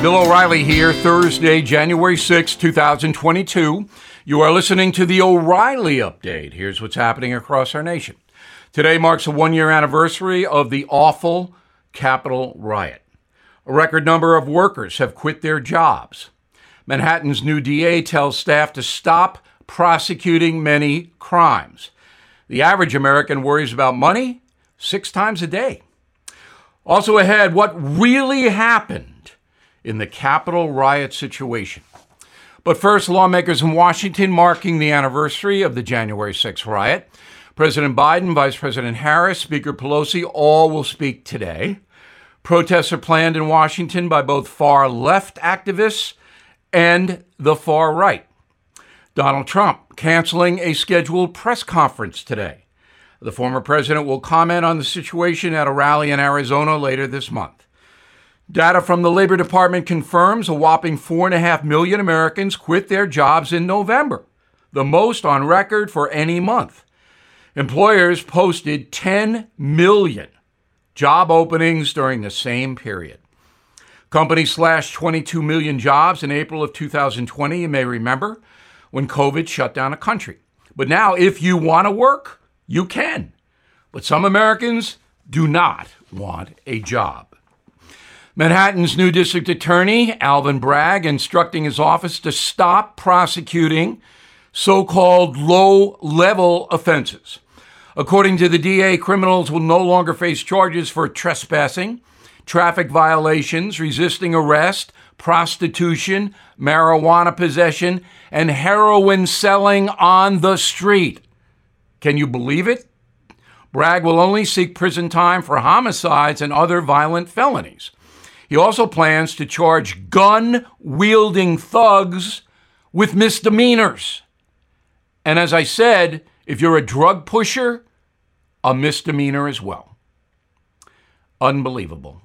Bill O'Reilly here, Thursday, January 6, 2022. You are listening to the O'Reilly Update. Here's what's happening across our nation. Today marks a one year anniversary of the awful Capitol riot. A record number of workers have quit their jobs. Manhattan's new DA tells staff to stop prosecuting many crimes. The average American worries about money six times a day. Also ahead, what really happened in the Capitol riot situation. But first, lawmakers in Washington marking the anniversary of the January 6 riot. President Biden, Vice President Harris, Speaker Pelosi all will speak today. Protests are planned in Washington by both far left activists and the far right. Donald Trump canceling a scheduled press conference today. The former president will comment on the situation at a rally in Arizona later this month. Data from the Labor Department confirms a whopping 4.5 million Americans quit their jobs in November, the most on record for any month. Employers posted 10 million job openings during the same period. Companies slashed 22 million jobs in April of 2020, you may remember, when COVID shut down a country. But now, if you want to work, you can. But some Americans do not want a job. Manhattan's new district attorney, Alvin Bragg, instructing his office to stop prosecuting so called low level offenses. According to the DA, criminals will no longer face charges for trespassing, traffic violations, resisting arrest, prostitution, marijuana possession, and heroin selling on the street. Can you believe it? Bragg will only seek prison time for homicides and other violent felonies. He also plans to charge gun wielding thugs with misdemeanors. And as I said, if you're a drug pusher, a misdemeanor as well. Unbelievable.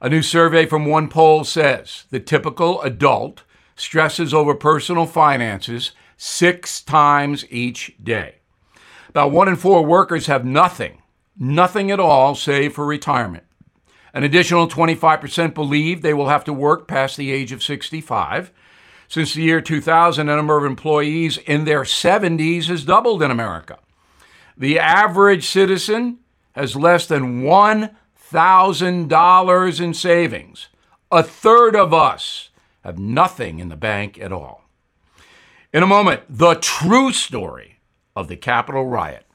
A new survey from one poll says the typical adult stresses over personal finances six times each day. About one in four workers have nothing, nothing at all, save for retirement. An additional 25% believe they will have to work past the age of 65. Since the year 2000, the number of employees in their 70s has doubled in America. The average citizen has less than $1,000 in savings. A third of us have nothing in the bank at all. In a moment, the true story of the Capitol riot.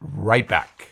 Right back.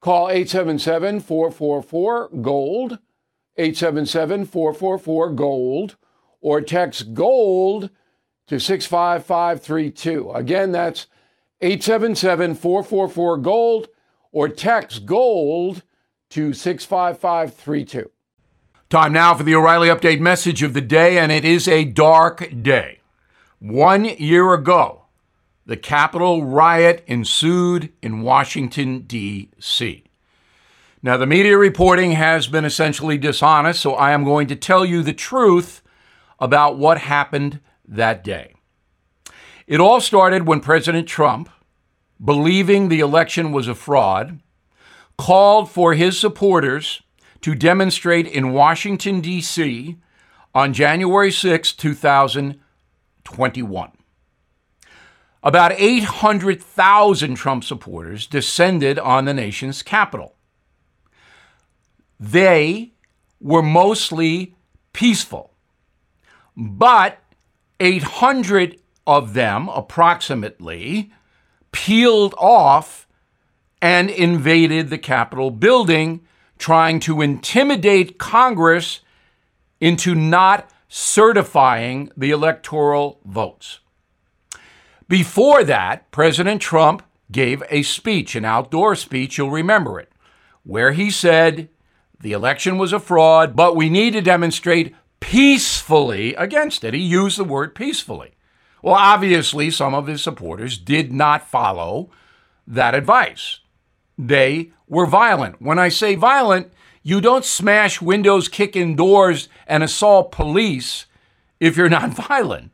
Call 877 444 GOLD, 877 444 GOLD, or text GOLD to 65532. Again, that's 877 444 GOLD, or text GOLD to 65532. Time now for the O'Reilly Update message of the day, and it is a dark day. One year ago, the Capitol riot ensued in Washington, D.C. Now, the media reporting has been essentially dishonest, so I am going to tell you the truth about what happened that day. It all started when President Trump, believing the election was a fraud, called for his supporters to demonstrate in Washington, D.C. on January 6, 2021. About 800,000 Trump supporters descended on the nation's capital. They were mostly peaceful, but 800 of them, approximately, peeled off and invaded the Capitol building, trying to intimidate Congress into not certifying the electoral votes. Before that, President Trump gave a speech, an outdoor speech, you'll remember it, where he said the election was a fraud, but we need to demonstrate peacefully against it. He used the word peacefully. Well, obviously, some of his supporters did not follow that advice. They were violent. When I say violent, you don't smash windows, kick in doors, and assault police if you're not violent.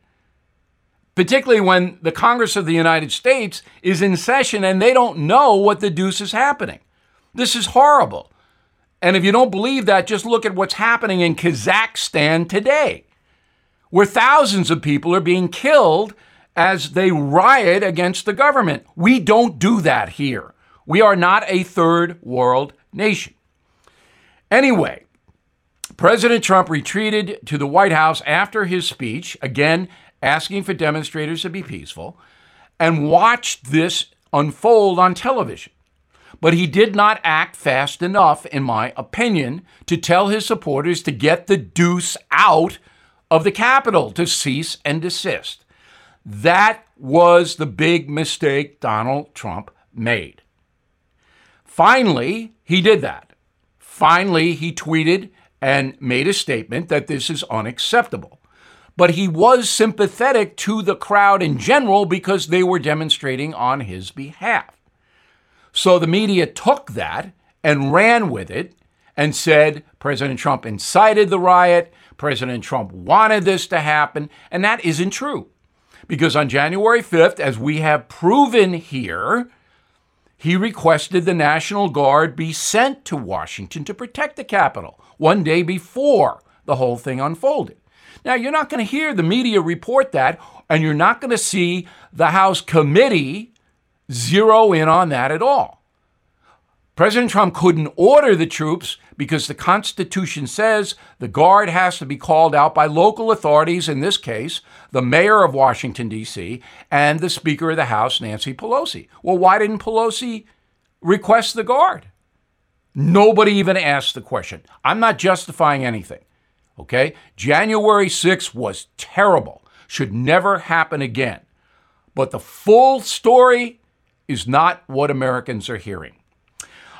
Particularly when the Congress of the United States is in session and they don't know what the deuce is happening. This is horrible. And if you don't believe that, just look at what's happening in Kazakhstan today, where thousands of people are being killed as they riot against the government. We don't do that here. We are not a third world nation. Anyway, President Trump retreated to the White House after his speech, again asking for demonstrators to be peaceful, and watched this unfold on television. But he did not act fast enough, in my opinion, to tell his supporters to get the deuce out of the Capitol, to cease and desist. That was the big mistake Donald Trump made. Finally, he did that. Finally, he tweeted and made a statement that this is unacceptable. But he was sympathetic to the crowd in general because they were demonstrating on his behalf. So the media took that and ran with it and said President Trump incited the riot, President Trump wanted this to happen, and that isn't true. Because on January 5th, as we have proven here, he requested the National Guard be sent to Washington to protect the Capitol one day before the whole thing unfolded. Now, you're not going to hear the media report that, and you're not going to see the House committee zero in on that at all. President Trump couldn't order the troops because the Constitution says the Guard has to be called out by local authorities, in this case, the mayor of Washington, D.C., and the Speaker of the House, Nancy Pelosi. Well, why didn't Pelosi request the Guard? Nobody even asked the question. I'm not justifying anything. Okay? January 6th was terrible, should never happen again. But the full story is not what Americans are hearing.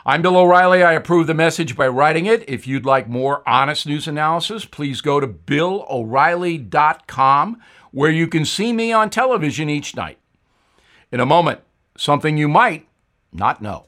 I'm Bill O'Reilly. I approve the message by writing it. If you'd like more honest news analysis, please go to BillO'Reilly.com, where you can see me on television each night. In a moment, something you might not know.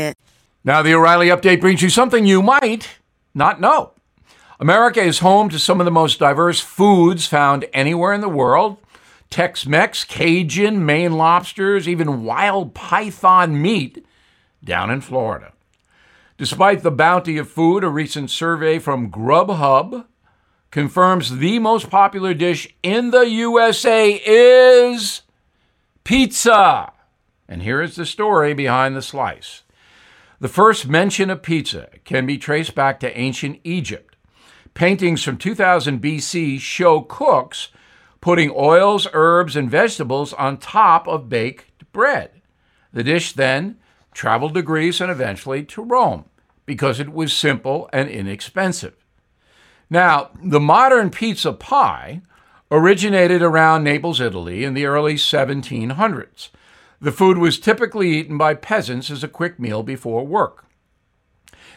Market. Now, the O'Reilly update brings you something you might not know. America is home to some of the most diverse foods found anywhere in the world Tex Mex, Cajun, Maine lobsters, even wild python meat down in Florida. Despite the bounty of food, a recent survey from Grubhub confirms the most popular dish in the USA is pizza. And here is the story behind the slice. The first mention of pizza can be traced back to ancient Egypt. Paintings from 2000 BC show cooks putting oils, herbs, and vegetables on top of baked bread. The dish then traveled to Greece and eventually to Rome because it was simple and inexpensive. Now, the modern pizza pie originated around Naples, Italy in the early 1700s. The food was typically eaten by peasants as a quick meal before work.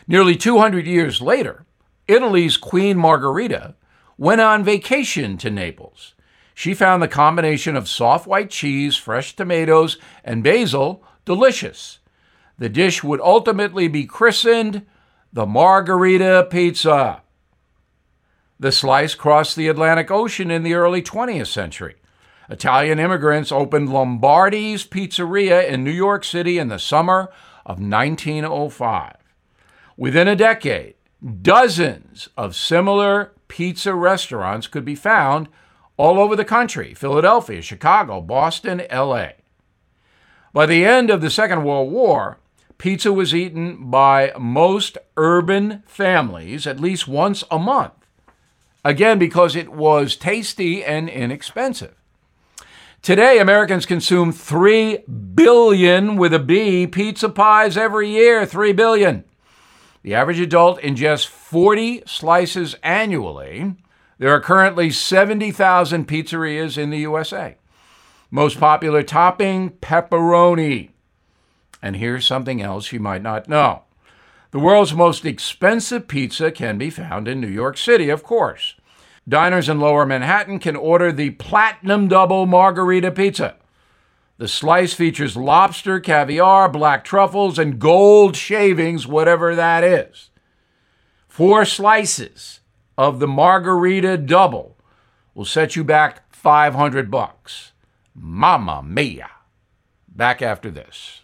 Nearly 200 years later, Italy's Queen Margherita went on vacation to Naples. She found the combination of soft white cheese, fresh tomatoes, and basil delicious. The dish would ultimately be christened the Margherita Pizza. The slice crossed the Atlantic Ocean in the early 20th century. Italian immigrants opened Lombardi's Pizzeria in New York City in the summer of 1905. Within a decade, dozens of similar pizza restaurants could be found all over the country Philadelphia, Chicago, Boston, LA. By the end of the Second World War, pizza was eaten by most urban families at least once a month. Again, because it was tasty and inexpensive. Today, Americans consume 3 billion with a B pizza pies every year. 3 billion. The average adult ingests 40 slices annually. There are currently 70,000 pizzerias in the USA. Most popular topping, pepperoni. And here's something else you might not know. The world's most expensive pizza can be found in New York City, of course. Diners in lower Manhattan can order the Platinum Double Margarita Pizza. The slice features lobster, caviar, black truffles, and gold shavings, whatever that is. Four slices of the Margarita Double will set you back 500 bucks. Mamma mia. Back after this.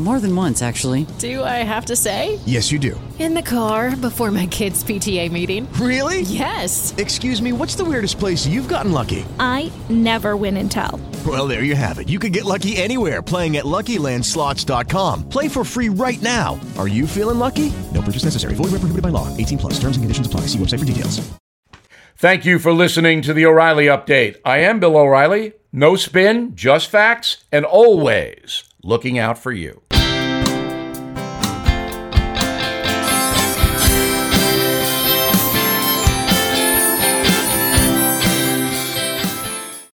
More than once, actually. Do I have to say? Yes, you do. In the car before my kids' PTA meeting. Really? Yes. Excuse me, what's the weirdest place you've gotten lucky? I never win and tell. Well, there you have it. You can get lucky anywhere playing at LuckyLandSlots.com. Play for free right now. Are you feeling lucky? No purchase necessary. Void where prohibited by law. 18 plus. Terms and conditions apply. See website for details. Thank you for listening to the O'Reilly Update. I am Bill O'Reilly. No spin, just facts, and always looking out for you.